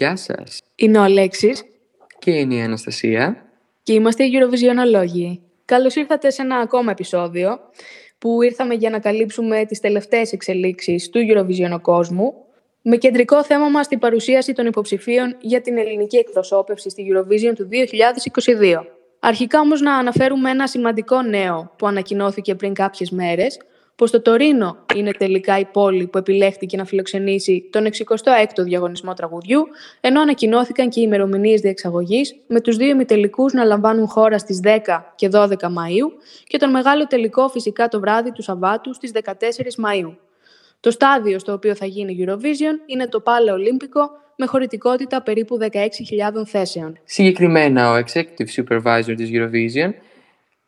Γεια σας. Είναι ο Αλέξης Και είναι η Αναστασία. και είμαστε οι Eurovisionολόγοι. Καλώς ήρθατε σε ένα ακόμα επεισόδιο που ήρθαμε για να καλύψουμε τις τελευταίες εξελίξεις του Eurovision κόσμου με κεντρικό θέμα μας την παρουσίαση των υποψηφίων για την ελληνική εκπροσώπευση στη Eurovision του 2022. Αρχικά όμως να αναφέρουμε ένα σημαντικό νέο που ανακοινώθηκε πριν κάποιες μέρες, πως το Τωρίνο είναι τελικά η πόλη που επιλέχθηκε να φιλοξενήσει τον 66ο διαγωνισμό τραγουδιού, ενώ ανακοινώθηκαν και οι ημερομηνίες διεξαγωγής, με τους δύο ημιτελικούς να λαμβάνουν χώρα στις 10 και 12 Μαου και τον μεγάλο τελικό φυσικά το βράδυ του Σαββάτου στις 14 Μαου. Το στάδιο στο οποίο θα γίνει η Eurovision είναι το Πάλαιο Ολύμπικο με χωρητικότητα περίπου 16.000 θέσεων. Συγκεκριμένα, ο Executive Supervisor της Eurovision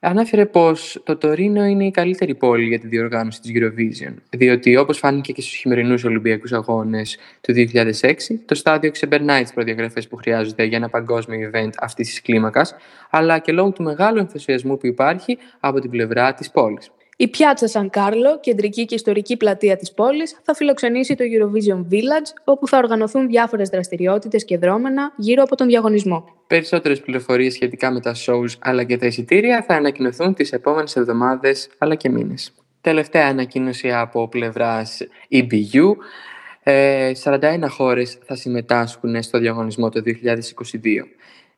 ανάφερε πως το Τωρίνο είναι η καλύτερη πόλη για τη διοργάνωση της Eurovision, διότι όπως φάνηκε και στους χειμερινούς Ολυμπιακούς Αγώνες του 2006, το στάδιο ξεπερνάει τις προδιαγραφές που χρειάζονται για ένα παγκόσμιο event αυτής της κλίμακας, αλλά και λόγω του μεγάλου ενθουσιασμού που υπάρχει από την πλευρά της πόλης. Η πιάτσα Σαν Κάρλο, κεντρική και ιστορική πλατεία της πόλης, θα φιλοξενήσει το Eurovision Village, όπου θα οργανωθούν διάφορες δραστηριότητες και δρόμενα γύρω από τον διαγωνισμό. Περισσότερες πληροφορίες σχετικά με τα shows αλλά και τα εισιτήρια θα ανακοινωθούν τις επόμενες εβδομάδες αλλά και μήνες. Τελευταία ανακοίνωση από πλευράς EBU. Ε, 41 χώρες θα συμμετάσχουν στο διαγωνισμό το 2022.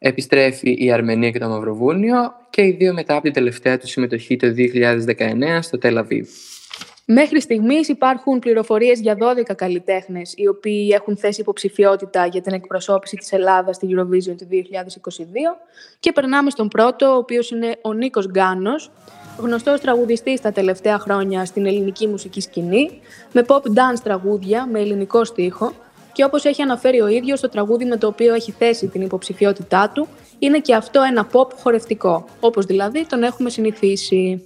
Επιστρέφει η Αρμενία και το Μαυροβούνιο και οι δύο μετά από την τελευταία τους συμμετοχή το 2019 στο Τελαβίβ. Μέχρι στιγμής υπάρχουν πληροφορίες για 12 καλλιτέχνες οι οποίοι έχουν θέσει υποψηφιότητα για την εκπροσώπηση της Ελλάδας στη Eurovision του 2022. Και περνάμε στον πρώτο, ο οποίος είναι ο Νίκος Γκάνος, γνωστός τραγουδιστής τα τελευταία χρόνια στην ελληνική μουσική σκηνή, με pop dance τραγούδια με ελληνικό στίχο. Και όπως έχει αναφέρει ο ίδιος, το τραγούδι με το οποίο έχει θέσει την υποψηφιότητά του είναι και αυτό ένα pop χορευτικό, όπως δηλαδή τον έχουμε συνηθίσει.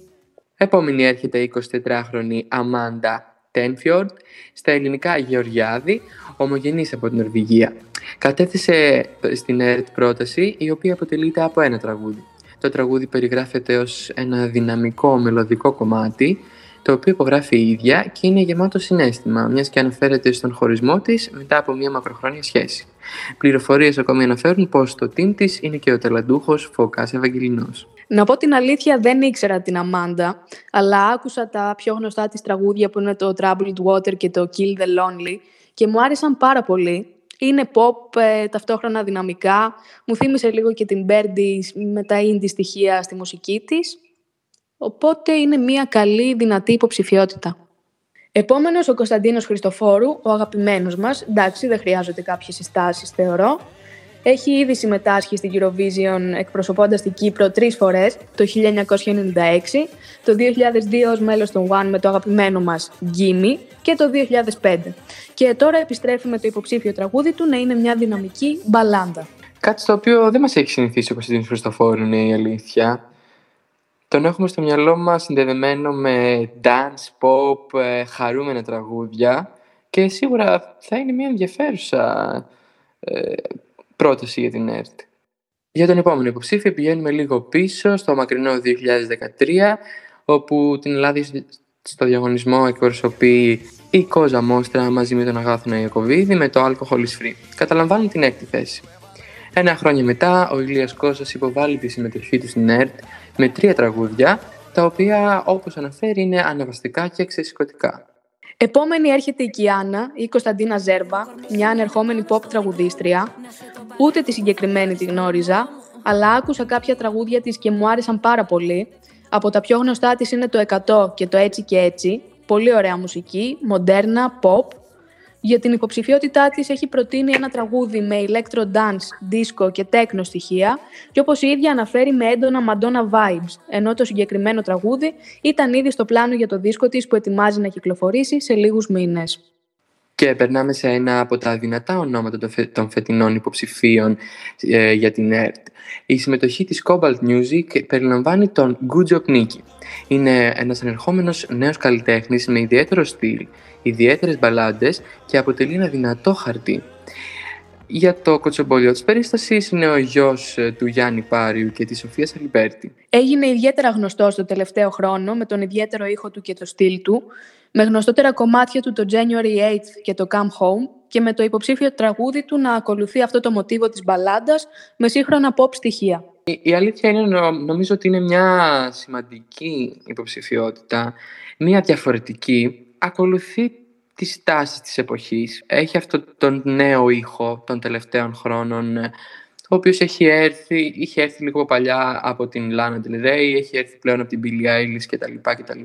Επόμενη έρχεται η 24χρονη Αμάντα Τένφιορντ, στα ελληνικά Γεωργιάδη, ομογενής από την Νορβηγία. Κατέθεσε στην ΕΡΤ πρόταση, η οποία αποτελείται από ένα τραγούδι. Το τραγούδι περιγράφεται ως ένα δυναμικό μελωδικό κομμάτι, το οποίο υπογράφει η ίδια και είναι γεμάτο συνέστημα, μιας και αναφέρεται στον χωρισμό της μετά από μια μακροχρόνια σχέση. Πληροφορίες ακόμη αναφέρουν πως το team της είναι και ο ταλαντούχος Φωκάς Ευαγγελινός. Να πω την αλήθεια, δεν ήξερα την Αμάντα, αλλά άκουσα τα πιο γνωστά της τραγούδια που είναι το Troubled Water και το Kill the Lonely και μου άρεσαν πάρα πολύ. Είναι pop, ε, ταυτόχρονα δυναμικά. Μου θύμισε λίγο και την Birdie με τα indie στοιχεία στη μουσική της. Οπότε είναι μια καλή, δυνατή υποψηφιότητα. Επόμενος, ο Κωνσταντίνος Χριστοφόρου, ο αγαπημένος μας. Εντάξει, δεν χρειάζονται κάποιες συστάσεις, θεωρώ. Έχει ήδη συμμετάσχει στην Eurovision εκπροσωπώντας την Κύπρο τρεις φορές, το 1996, το 2002 ως μέλος των One με το αγαπημένο μας Gimme και το 2005. Και τώρα επιστρέφει με το υποψήφιο τραγούδι του να είναι μια δυναμική μπαλάντα. Κάτι στο οποίο δεν μας έχει συνηθίσει ο Κωνσταντίνος Χριστοφόρου, είναι η αλήθεια. Τον έχουμε στο μυαλό μας συνδεδεμένο με dance, pop, ε, χαρούμενα τραγούδια και σίγουρα θα είναι μια ενδιαφέρουσα ε, πρόταση για την ΕΡΤ. Για τον επόμενο υποψήφιο πηγαίνουμε λίγο πίσω στο μακρινό 2013 όπου την Ελλάδα στο διαγωνισμό εκπροσωπεί η Κόζα Μόστρα μαζί με τον Αγάθωνα Ιακωβίδη με το Alcohol is Free. Καταλαμβάνουν την έκτη θέση. Ένα χρόνια μετά, ο Ηλίας Κώστας υποβάλλει τη συμμετοχή του στην ΕΡΤ με τρία τραγούδια, τα οποία όπως αναφέρει είναι αναβαστικά και εξαισικωτικά. Επόμενη έρχεται η Κιάνα, η Κωνσταντίνα Ζέρβα, μια ανερχόμενη pop τραγουδίστρια. Ούτε τη συγκεκριμένη τη γνώριζα, αλλά άκουσα κάποια τραγούδια της και μου άρεσαν πάρα πολύ. Από τα πιο γνωστά της είναι το 100 και το Έτσι και Έτσι. Πολύ ωραία μουσική, μοντέρνα, pop. Για την υποψηφιότητά της έχει προτείνει ένα τραγούδι με electro dance, disco και techno στοιχεία και όπως η ίδια αναφέρει με έντονα Madonna vibes, ενώ το συγκεκριμένο τραγούδι ήταν ήδη στο πλάνο για το δίσκο της που ετοιμάζει να κυκλοφορήσει σε λίγους μήνες. Και περνάμε σε ένα από τα δυνατά ονόματα των, φε... των φετινών υποψηφίων ε, για την ΕΡΤ. Η συμμετοχή της Cobalt Music περιλαμβάνει τον Good Job Nicky. Είναι ένας ανερχόμενος νέος καλλιτέχνης με ιδιαίτερο στυλ, ιδιαίτερες μπαλάντες και αποτελεί ένα δυνατό χαρτί. για το κοτσομπολιό της περίστασης είναι ο γιος ε, του Γιάννη Πάριου και της Σοφίας Αλιμπέρτη. Έγινε ιδιαίτερα γνωστό στο τελευταίο χρόνο με τον ιδιαίτερο ήχο του και το στυλ του, με γνωστότερα κομμάτια του το January 8th και το Come Home και με το υποψήφιο τραγούδι του να ακολουθεί αυτό το μοτίβο της μπαλάντας με σύγχρονα pop στοιχεία. Η αλήθεια είναι, νομίζω ότι είναι μια σημαντική υποψηφιότητα, μια διαφορετική. Ακολουθεί τις τάσεις της εποχής. Έχει αυτό τον νέο ήχο των τελευταίων χρόνων, ο οποίος έχει έρθει, είχε έρθει λίγο παλιά από την Lana Del Rey, έχει έρθει πλέον από την Billie Eilish κτλ. κτλ.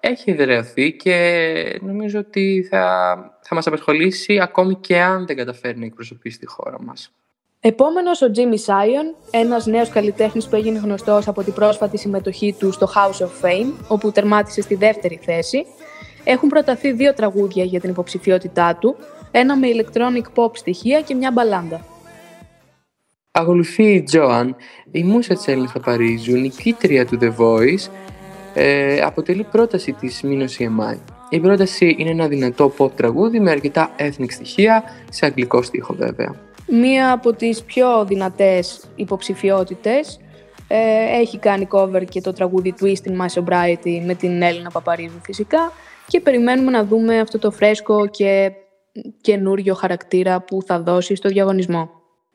Έχει εδραιωθεί και νομίζω ότι θα, θα μας απασχολήσει ακόμη και αν δεν καταφέρει να εκπροσωπήσει τη χώρα μας. Επόμενος ο Jimmy Sion, ένας νέος καλλιτέχνης που έγινε γνωστός από την πρόσφατη συμμετοχή του στο House of Fame, όπου τερμάτισε στη δεύτερη θέση. Έχουν προταθεί δύο τραγούδια για την υποψηφιότητά του, ένα με electronic pop στοιχεία και μια μπαλάντα. Ακολουθεί η Τζόαν, η μουσα της Έλληνας Παπαρίζου, νικήτρια του The Voice, ε, αποτελεί πρόταση της Minos EMI. Η πρόταση είναι ένα δυνατό pop τραγούδι με αρκετά ethnic στοιχεία, σε αγγλικό στίχο βέβαια. Μία από τις πιο δυνατές υποψηφιότητες ε, έχει κάνει cover και το τραγούδι Twist in My Sobriety με την Έλληνα Παπαρίζου φυσικά και περιμένουμε να δούμε αυτό το φρέσκο και καινούριο χαρακτήρα που θα δώσει στο διαγωνισμό.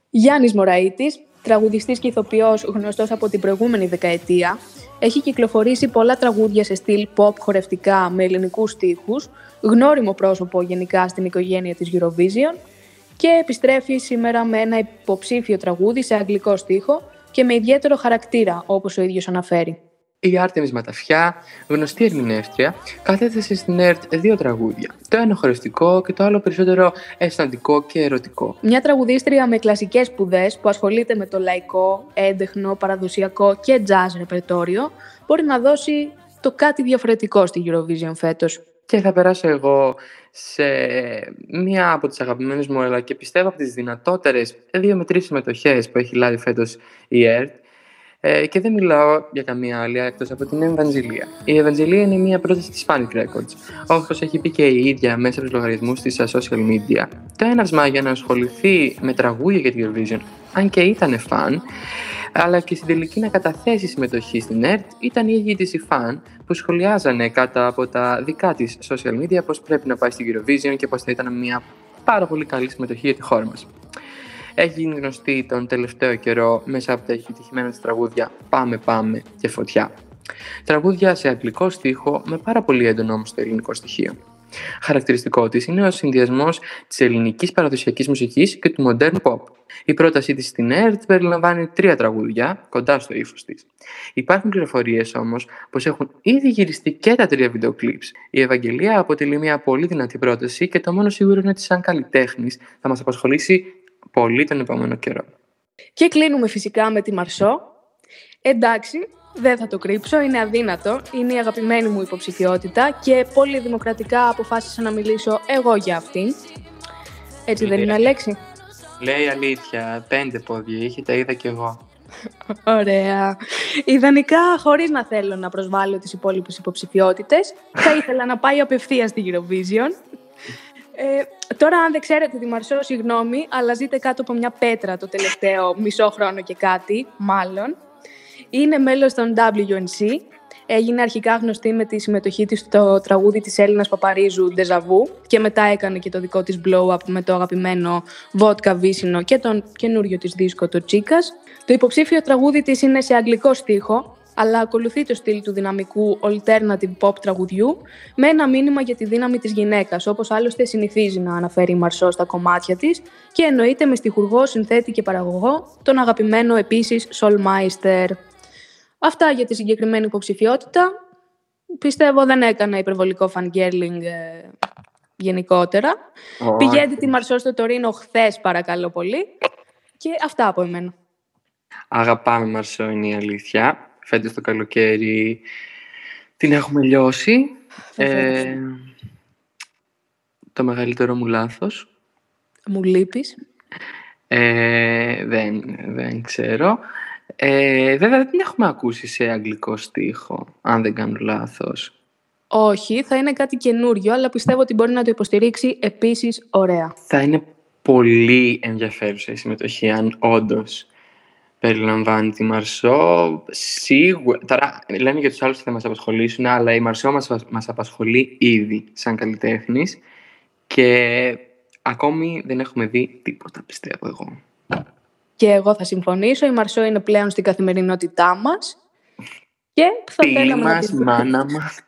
Γιάννης Μωραΐτης, τραγουδιστής και ηθοποιός γνωστός από την προηγούμενη δεκαετία, έχει κυκλοφορήσει πολλά τραγούδια σε στυλ pop χορευτικά με ελληνικούς στίχους, γνώριμο πρόσωπο γενικά στην οικογένεια της Eurovision και επιστρέφει σήμερα με ένα υποψήφιο τραγούδι σε αγγλικό στίχο και με ιδιαίτερο χαρακτήρα, όπως ο ίδιος αναφέρει. Η Άρτεμις Ματαφιά, γνωστή ερμηνεύτρια, κατέθεσε στην ΕΡΤ δύο τραγούδια. Το ένα χωριστικό και το άλλο περισσότερο αισθαντικό και ερωτικό. Μια τραγουδίστρια με κλασικές σπουδές που ασχολείται με το λαϊκό, έντεχνο, παραδοσιακό και jazz ρεπερτόριο, μπορεί να δώσει το κάτι διαφορετικό στη Eurovision φέτος. Και θα περάσω εγώ σε μία από τις αγαπημένες μου, αλλά και πιστεύω από τις δυνατότερες δύο με τρεις συμμετοχές που έχει λάβει φέτος η ΕΡΤ, ε, και δεν μιλάω για καμία άλλη εκτός από την Ευαγγελία. Η Ευαγγελία είναι μια πρόταση της Panic Records, όπως έχει πει και η ίδια μέσα από του λογαριασμούς της στα social media. Το έναυσμα για να ασχοληθεί με τραγούδια για την Eurovision, αν και ήταν φαν, αλλά και στην τελική να καταθέσει συμμετοχή στην ΕΡΤ ήταν οι ίδιοι της οι φαν που σχολιάζανε κάτω από τα δικά της social media πώς πρέπει να πάει στην Eurovision και πώς θα ήταν μια πάρα πολύ καλή συμμετοχή για τη χώρα μας έχει γίνει γνωστή τον τελευταίο καιρό μέσα από τα επιτυχημένα της τραγούδια «Πάμε, πάμε» και «Φωτιά». Τραγούδια σε αγγλικό στίχο με πάρα πολύ έντονο όμως το ελληνικό στοιχείο. Χαρακτηριστικό της είναι ο συνδυασμός της ελληνικής παραδοσιακής μουσικής και του μοντέρνου pop. Η πρότασή της στην ΕΡΤ περιλαμβάνει τρία τραγούδια, κοντά στο ύφος της. Υπάρχουν πληροφορίες όμως πως έχουν ήδη γυριστεί και τα τρία βίντεο clips. Η Ευαγγελία αποτελεί μια πολύ δυνατή πρόταση και το μόνο σίγουρο είναι ότι, σαν καλλιτέχνης, θα μας απασχολήσει πολύ τον επόμενο καιρό. Και κλείνουμε φυσικά με τη Μαρσό. Εντάξει, δεν θα το κρύψω, είναι αδύνατο, είναι η αγαπημένη μου υποψηφιότητα και πολύ δημοκρατικά αποφάσισα να μιλήσω εγώ για αυτήν. Έτσι δεν είναι, Αλέξη; Λέει αλήθεια, πέντε πόδια είχε, τα είδα κι εγώ. Ωραία. Ιδανικά, χωρίς να θέλω να προσβάλλω τις υπόλοιπες υποψηφιότητες, θα ήθελα να πάει απευθείας στη Eurovision. Ε, τώρα, αν δεν ξέρετε τη Μαρσό, συγγνώμη, αλλά ζείτε κάτω από μια πέτρα το τελευταίο μισό χρόνο και κάτι, μάλλον. Είναι μέλος των WNC. Έγινε αρχικά γνωστή με τη συμμετοχή της στο τραγούδι της Έλληνας Παπαρίζου «Ντεζαβού» και μετά έκανε και το δικό της blow-up με το αγαπημένο «Βότκα Βίσινο» και τον καινούριο της δίσκο το «Τσίκας». Το υποψήφιο τραγούδι της είναι σε αγγλικό στίχο, αλλά ακολουθεί το στυλ του δυναμικού alternative pop τραγουδιού με ένα μήνυμα για τη δύναμη της γυναίκας, όπως άλλωστε συνηθίζει να αναφέρει η Μαρσό στα κομμάτια της και εννοείται με στιχουργό, συνθέτη και παραγωγό, τον αγαπημένο επίσης Solmeister. Αυτά για τη συγκεκριμένη υποψηφιότητα. Πιστεύω δεν έκανα υπερβολικό fangirling ε, γενικότερα. Oh. Πηγαίνετε τη Μαρσό στο Τωρίνο χθες, παρακαλώ πολύ. Και αυτά από εμένα. Αγαπάμε Μαρσό, είναι η αλήθεια φέτος το καλοκαίρι την έχουμε λιώσει. Ε, το μεγαλύτερο μου λάθος. Μου λείπεις. Ε, δεν, δεν ξέρω. Ε, βέβαια δεν την έχουμε ακούσει σε αγγλικό στίχο, αν δεν κάνω λάθος. Όχι, θα είναι κάτι καινούριο, αλλά πιστεύω ότι μπορεί να το υποστηρίξει επίσης ωραία. Θα είναι πολύ ενδιαφέρουσα η συμμετοχή, αν όντως περιλαμβάνει τη Μαρσό. Σίγουρα, τώρα λένε για τους άλλους θα μας απασχολήσουν, αλλά η Μαρσό μας, μας απασχολεί ήδη σαν καλλιτέχνης και ακόμη δεν έχουμε δει τίποτα, πιστεύω εγώ. Και εγώ θα συμφωνήσω, η Μαρσό είναι πλέον στην καθημερινότητά μας και θα Φίλη μας, να μάνα μας.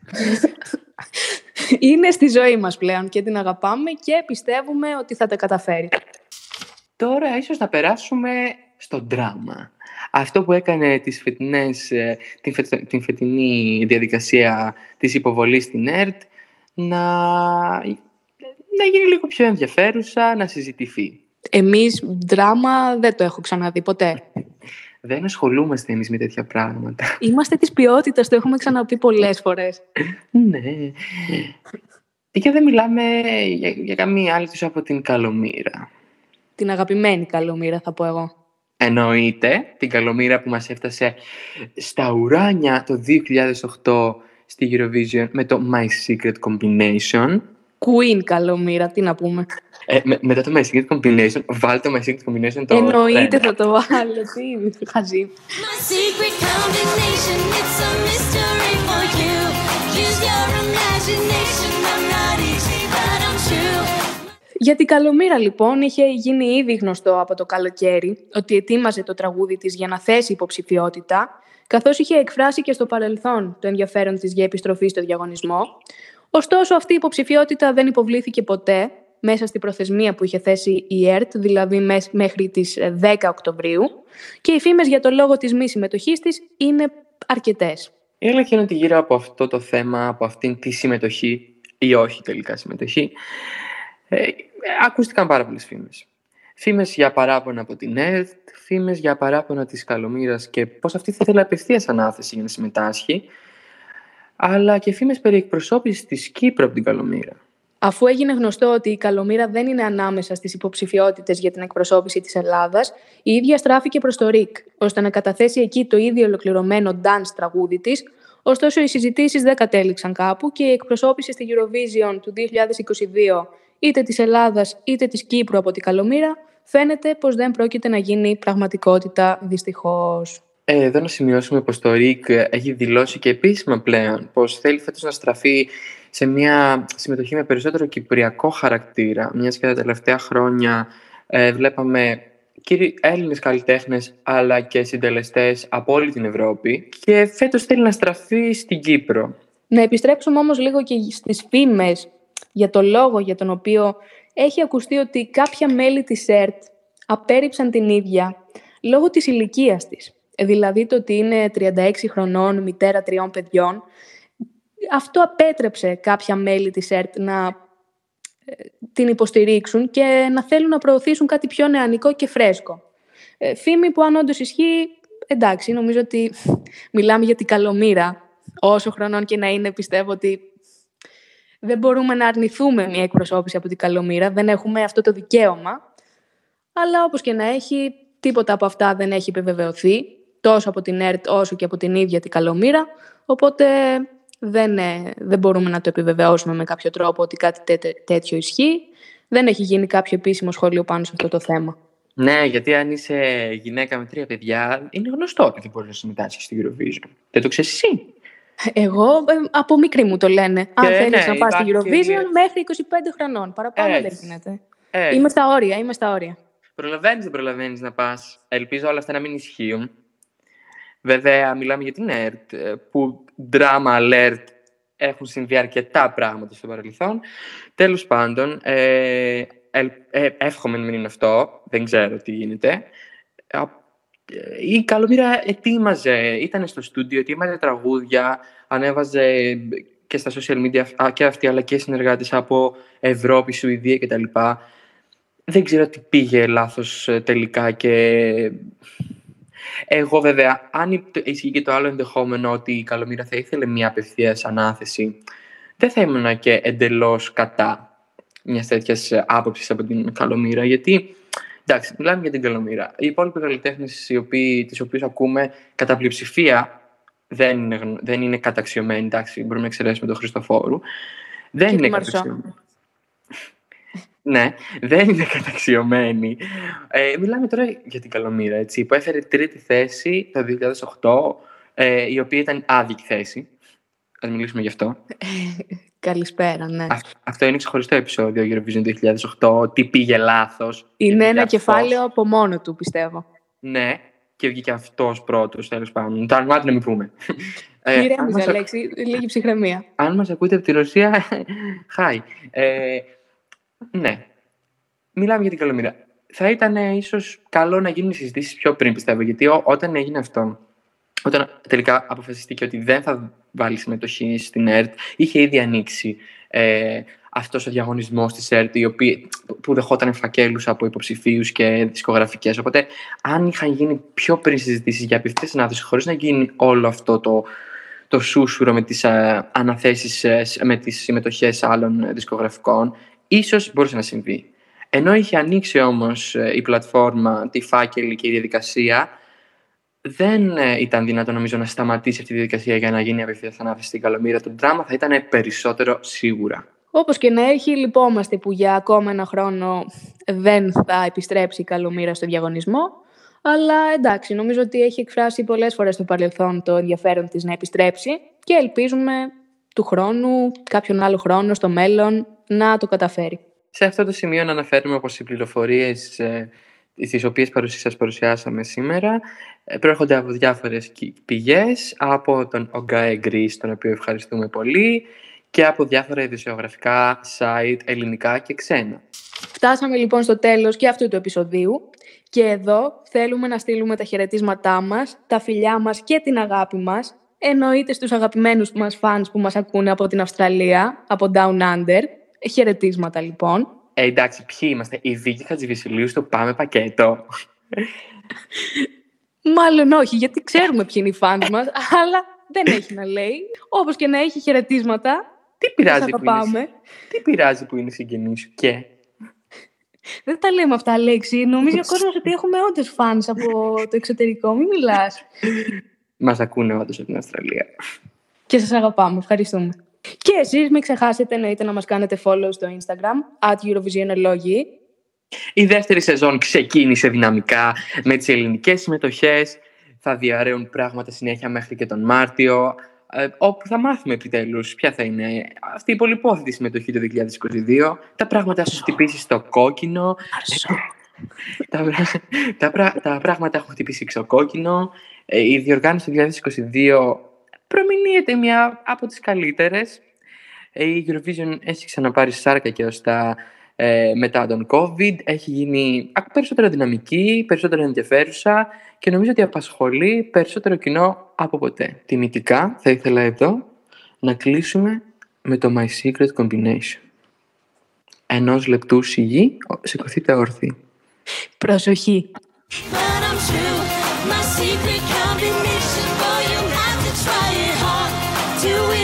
είναι στη ζωή μας πλέον και την αγαπάμε και πιστεύουμε ότι θα τα καταφέρει. Τώρα ίσως να περάσουμε στο δράμα. Αυτό που έκανε τις φετινές, ε, την, την φετινή διαδικασία της υποβολής στην ΕΡΤ να, να γίνει λίγο πιο ενδιαφέρουσα, να συζητηθεί. Εμείς δράμα δεν το έχω ξαναδεί ποτέ. Δεν ασχολούμαστε εμείς με τέτοια πράγματα. Είμαστε της ποιότητας, το έχουμε ξαναπεί πολλές φορές. ναι. Και δεν μιλάμε για, για καμία άλλη τους από την Καλομήρα. Την αγαπημένη Καλομήρα θα πω εγώ. Εννοείται την Καλομήρα που μας έφτασε στα ουράνια το 2008 στη Eurovision με το My Secret Combination. Queen Καλομήρα, τι να πούμε. Ε, με, μετά το My Secret Combination, βάλτε το My Secret Combination το Εννοείται θα το βάλω, τι χαζί. My secret combination, it's a mystery for you. Use your imagination, Για την Καλομήρα λοιπόν είχε γίνει ήδη γνωστό από το καλοκαίρι ότι ετοίμαζε το τραγούδι της για να θέσει υποψηφιότητα, καθώς είχε εκφράσει και στο παρελθόν το ενδιαφέρον της για επιστροφή στο διαγωνισμό. Ωστόσο αυτή η υποψηφιότητα δεν υποβλήθηκε ποτέ μέσα στην προθεσμία που είχε θέσει η ΕΡΤ, δηλαδή μέχρι τις 10 Οκτωβρίου, και οι φήμες για το λόγο της μη συμμετοχής της είναι αρκετές. Η αλήθεια είναι ότι γύρω από αυτό το θέμα, από αυτήν τη συμμετοχή ή όχι τελικά συμμετοχή, ε, ακούστηκαν πάρα πολλές φήμες. Φήμες για παράπονα από την ΕΡΤ, φήμες για παράπονα της Καλομήρας και πώς αυτή θα ήθελε απευθείας ανάθεση για να συμμετάσχει, αλλά και φήμες περί εκπροσώπησης της Κύπρου από την Καλομήρα. Αφού έγινε γνωστό ότι η Καλομήρα δεν είναι ανάμεσα στις υποψηφιότητες για την εκπροσώπηση της Ελλάδας, η ίδια στράφηκε προς το ΡΙΚ, ώστε να καταθέσει εκεί το ίδιο ολοκληρωμένο dance τραγούδι της, ωστόσο οι συζητήσεις δεν κατέληξαν κάπου και η εκπροσώπηση στη Eurovision του 2022 είτε της Ελλάδας είτε της Κύπρου από την Καλομήρα, φαίνεται πως δεν πρόκειται να γίνει πραγματικότητα δυστυχώς. Ε, εδώ να σημειώσουμε πως το ΡΙΚ έχει δηλώσει και επίσημα πλέον πως θέλει φέτος να στραφεί σε μια συμμετοχή με περισσότερο κυπριακό χαρακτήρα, μιας και τα τελευταία χρόνια ε, βλέπαμε κύριοι Έλληνες καλλιτέχνες αλλά και συντελεστές από όλη την Ευρώπη και φέτος θέλει να στραφεί στην Κύπρο. Να επιστρέψουμε όμως λίγο και στις φήμες για το λόγο για τον οποίο έχει ακουστεί ότι κάποια μέλη της ΕΡΤ απέρριψαν την ίδια λόγω της ηλικίας της. Δηλαδή το ότι είναι 36 χρονών, μητέρα τριών παιδιών. Αυτό απέτρεψε κάποια μέλη της ΕΡΤ να ε, την υποστηρίξουν και να θέλουν να προωθήσουν κάτι πιο νεανικό και φρέσκο. Ε, φήμη που αν όντως ισχύει, εντάξει, νομίζω ότι μιλάμε για την καλομήρα. Όσο χρονών και να είναι, πιστεύω ότι δεν μπορούμε να αρνηθούμε μια εκπροσώπηση από την Καλομήρα, δεν έχουμε αυτό το δικαίωμα. Αλλά όπως και να έχει, τίποτα από αυτά δεν έχει επιβεβαιωθεί, τόσο από την ΕΡΤ όσο και από την ίδια την Καλομήρα, οπότε δεν, ε, δεν μπορούμε να το επιβεβαιώσουμε με κάποιο τρόπο ότι κάτι τέτοιο ισχύει. Δεν έχει γίνει κάποιο επίσημο σχόλιο πάνω σε αυτό το θέμα. Ναι, γιατί αν είσαι γυναίκα με τρία παιδιά, είναι γνωστό ότι δεν μπορείς να συμμετάσχεις στην Eurovision. Δεν το ξέρεις εσύ. Εγώ ε, από μικρή μου το λένε. Αν θέλεις ναι, να πας στην υπάρχει Eurovision και- μέχρι 25 χρονών. Παραπάνω δεν Έτσι. γίνεται. Ε, Είμαι στα όρια, είμαι στα όρια. Προλαβαίνεις, δεν προλαβαίνεις να πας. Ελπίζω όλα αυτά να μην ισχύουν. Βέβαια, μιλάμε για την ΕΡΤ, ε, που drama alert έχουν συμβεί αρκετά πράγματα στο παρελθόν. Τέλος πάντων, ε, ελ- ε, εύχομαι να μην είναι αυτό, δεν ξέρω τι γίνεται. Α, ε, Η Καλομήρα ετοίμαζε, ήταν στο στούντιο, ετοίμαζε τραγούδια, ανέβαζε και στα social media α, και αυτή, αλλά και συνεργάτες από Ευρώπη, Σουηδία κτλ. Δεν ξέρω τι πήγε λάθος ε, τελικά και εγώ βέβαια, αν υπ- ισχύει και το άλλο ενδεχόμενο ότι η Καλομήρα θα ήθελε μια απευθεία ανάθεση, δεν θα ήμουν και εντελώς κατά μιας τέτοιας άποψης από την Καλομήρα, γιατί εντάξει, μιλάμε για την Καλομήρα. Οι υπόλοιποι καλλιτέχνες, τις οποίες ακούμε, κατά πλειοψηφία δεν είναι, γνω- δεν είναι καταξιωμένοι. Εντάξει, μπορούμε να εξαιρέσουμε τον Χριστοφόρου. Δεν Και είναι τη Μαρσό. καταξιωμένοι. Ναι, δεν είναι καταξιωμένη. Ε, μιλάμε τώρα για την Καλομήρα, έτσι, που έφερε τρίτη θέση το 2008, ε, η οποία ήταν άδικη θέση. Ας μιλήσουμε γι' αυτό. Καλησπέρα, ναι. Αυ- αυτό είναι ξεχωριστό επεισόδιο Eurovision 2008, τι πήγε λάθος. και Είναι βγήκε ένα αυτός. κεφάλαιο από μόνο του, πιστεύω. Ναι, και βγήκε αυτός πρώτος, τέλος πάντων. Το όνομά του να μην πούμε. Ε, αν Ηρέμησε, μας ακ- Αλέξη, λίγη ψυχραιμία. αν μας ακούτε από τη Ρωσία, χάι. Ε, ναι. Μιλάμε για την Καλομήρα. Θα ήταν ε, ίσως καλό να γίνουν οι συζητήσεις πιο πριν, πιστεύω, γιατί ό- όταν έγινε αυτό, όταν τελικά αποφασιστήκε ότι δεν θα βάλει συμμετοχή στην ΕΡΤ, είχε ήδη ανοίξει ε, αυτός ο διαγωνισμός της ΕΡΤ, η οποία, που δεχόταν φακέλους από υποψηφίους και δισκογραφικές. Οπότε, αν είχαν γίνει πιο πριν συζητήσεις για απευθείας ανάδοση, χωρίς να γίνει όλο αυτό το, το σούσουρο με τις α, αναθέσεις, ε, σ- με τις συμμετοχές άλλων ε, δισκογραφικών, ίσως μπορούσε να συμβεί. Ενώ είχε ανοίξει όμως ε, η πλατφόρμα, τη φάκελη και η διαδικασία, δεν ε, ήταν δυνατό νομίζω να σταματήσει αυτή η διαδικασία για να γίνει απευθεία ανάθεση στην Καλομήρα. Το δράμα θα ήταν περισσότερο σίγουρα. Όπως και να έχει, λυπόμαστε που για ακόμα ένα χρόνο δεν θα επιστρέψει η Καλομήρα στο διαγωνισμό. Αλλά εντάξει, νομίζω ότι έχει εκφράσει πολλές φορές στο παρελθόν το ενδιαφέρον της να επιστρέψει και ελπίζουμε του χρόνου, κάποιον άλλο χρόνο στο μέλλον να το καταφέρει. Σε αυτό το σημείο να αναφέρουμε πως οι πληροφορίες ε, τις οποίες παρουσί- σας παρουσιάσαμε σήμερα ε, προέρχονται από διάφορες κι- πηγές, από τον Ογκάε Greece, τον οποίο ευχαριστούμε πολύ, και από διάφορα ειδησιογραφικά site ελληνικά και ξένα. Φτάσαμε λοιπόν στο τέλος και αυτού του επεισοδίου και εδώ θέλουμε να στείλουμε τα χαιρετίσματά μας, τα φιλιά μας και την αγάπη μας εννοείται στους αγαπημένους μας φανς που μας ακούνε από την Αυστραλία, από Down Under. Χαιρετίσματα λοιπόν. Ε, εντάξει, ποιοι είμαστε, η Βίκη Χατζηβασιλείου στο Πάμε Πακέτο. Μάλλον όχι, γιατί ξέρουμε ποιοι είναι οι φανς μας, αλλά δεν έχει να λέει. Όπως και να έχει χαιρετίσματα, Τι σας πειράζει, που είναι, αγαπάμε. τι πειράζει που είναι συγγενή σου και; Δεν τα λέμε αυτά, Αλέξη. Νομίζει ο κόσμος ότι έχουμε όντως φανς από το εξωτερικό. Μην μιλάς. Μας ακούνε όντως από την Αυστραλία. Και σας αγαπάμε. Ευχαριστούμε. Και εσείς μην ξεχάσετε εννοείται να μας κάνετε follow στο Instagram, at Eurovisionology. Η δεύτερη σεζόν ξεκίνησε δυναμικά με τις ελληνικές συμμετοχές. Θα διαρρέουν πράγματα συνέχεια μέχρι και τον Μάρτιο, ε, όπου θα μάθουμε επιτέλους ποια θα είναι αυτή η πολυπόθητη συμμετοχή το 2022. Τα πράγματα έχουν χτυπήσει στο κόκκινο. τα, πρά- τα, πρά- τα πράγματα έχουν χτυπήσει στο κόκκινο. Ε, η διοργάνωση του 2022 προμηνύεται μια από τις καλύτερες. Ε, Η Eurovision έχει ξαναπάρει σάρκα και ωστά ε, μετά τον COVID. Έχει γίνει ακ- περισσότερο δυναμική, περισσότερο ενδιαφέρουσα και νομίζω ότι απασχολεί περισσότερο κοινό από ποτέ. Τιμητικά θα ήθελα εδώ να κλείσουμε με το My Secret Combination. Ενός λεπτού σιγή, ο- σηκωθείτε όρθιοι. Προσοχή. But I'm true. My secret combination. Boy, you have to try it hard to win